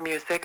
Music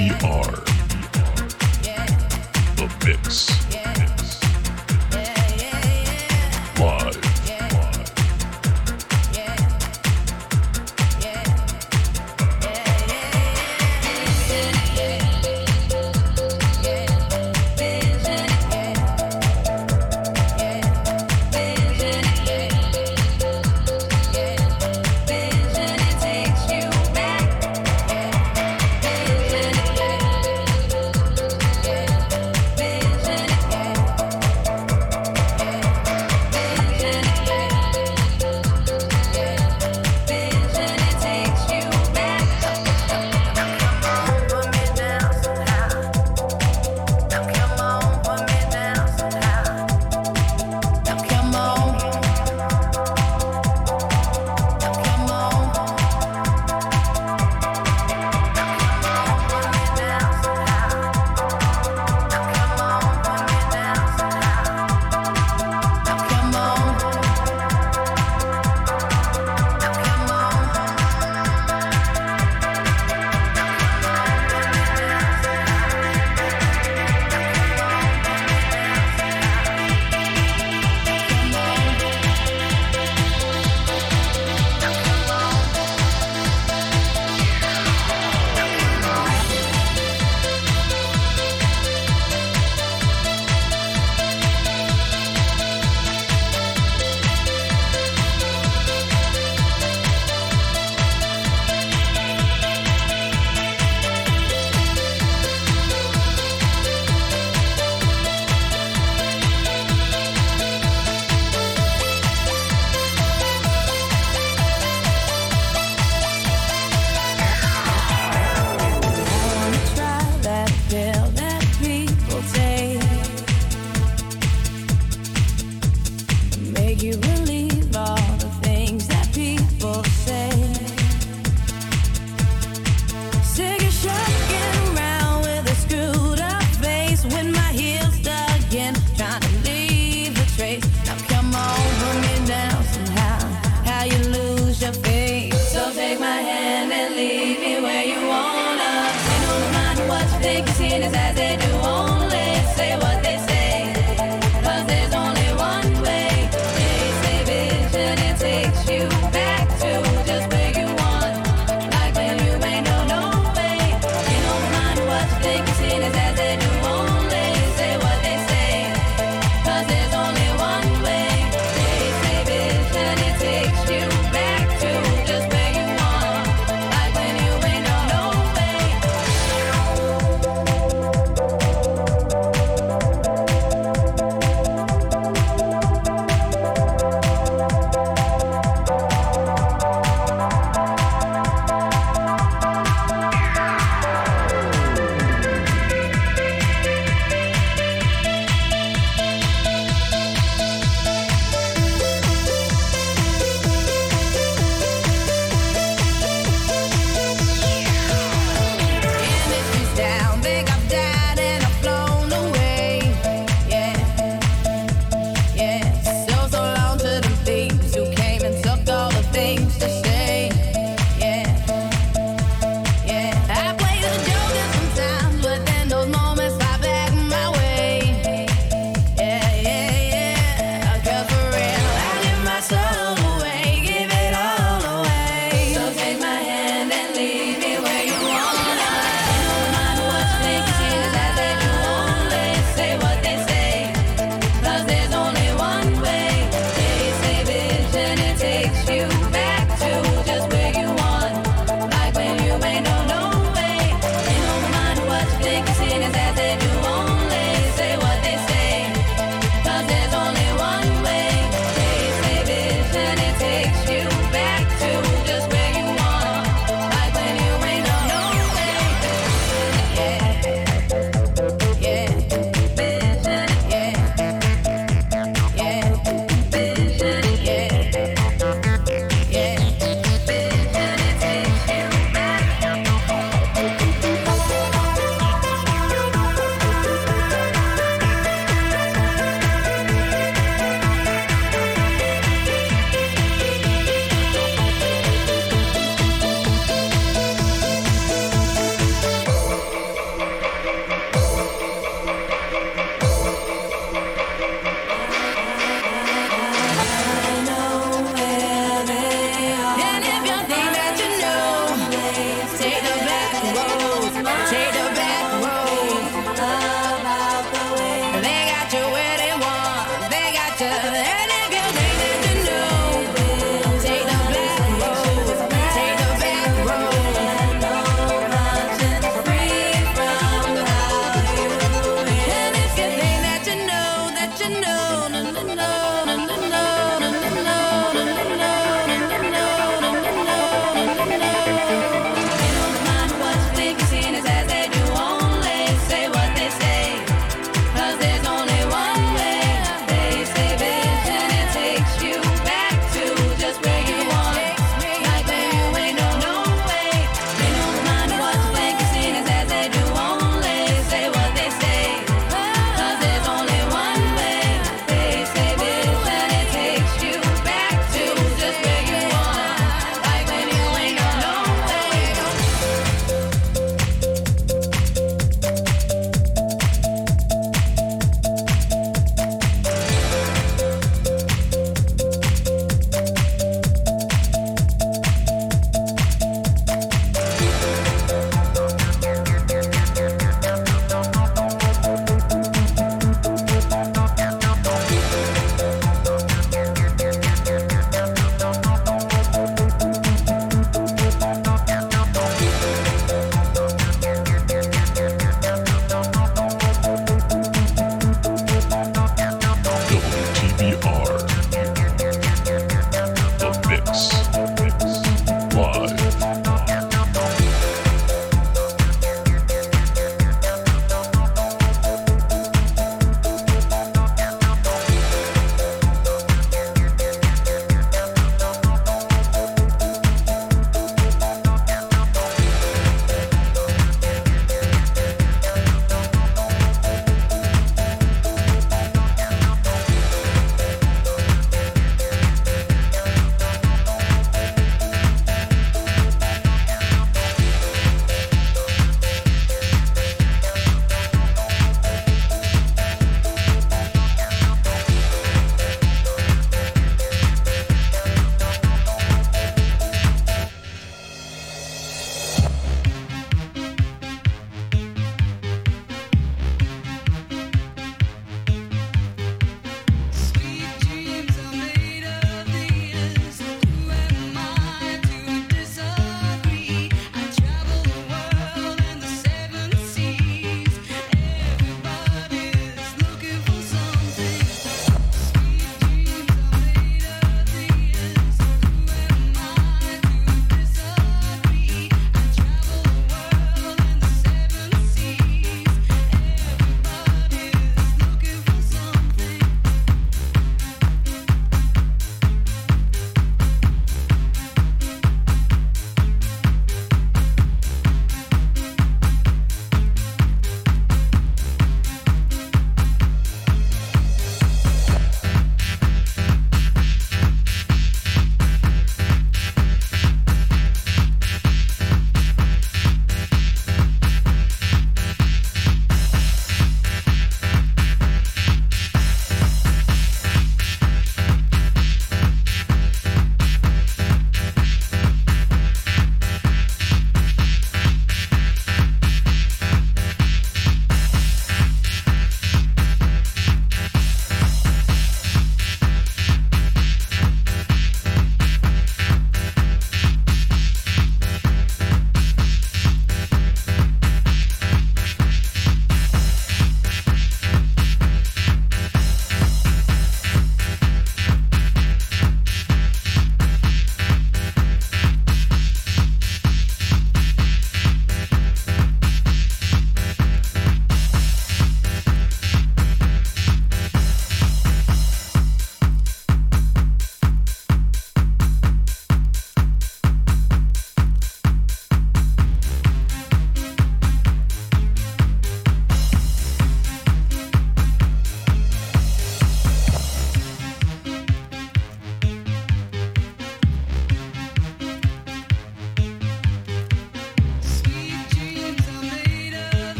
WTBR.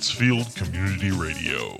Pittsfield Community Radio.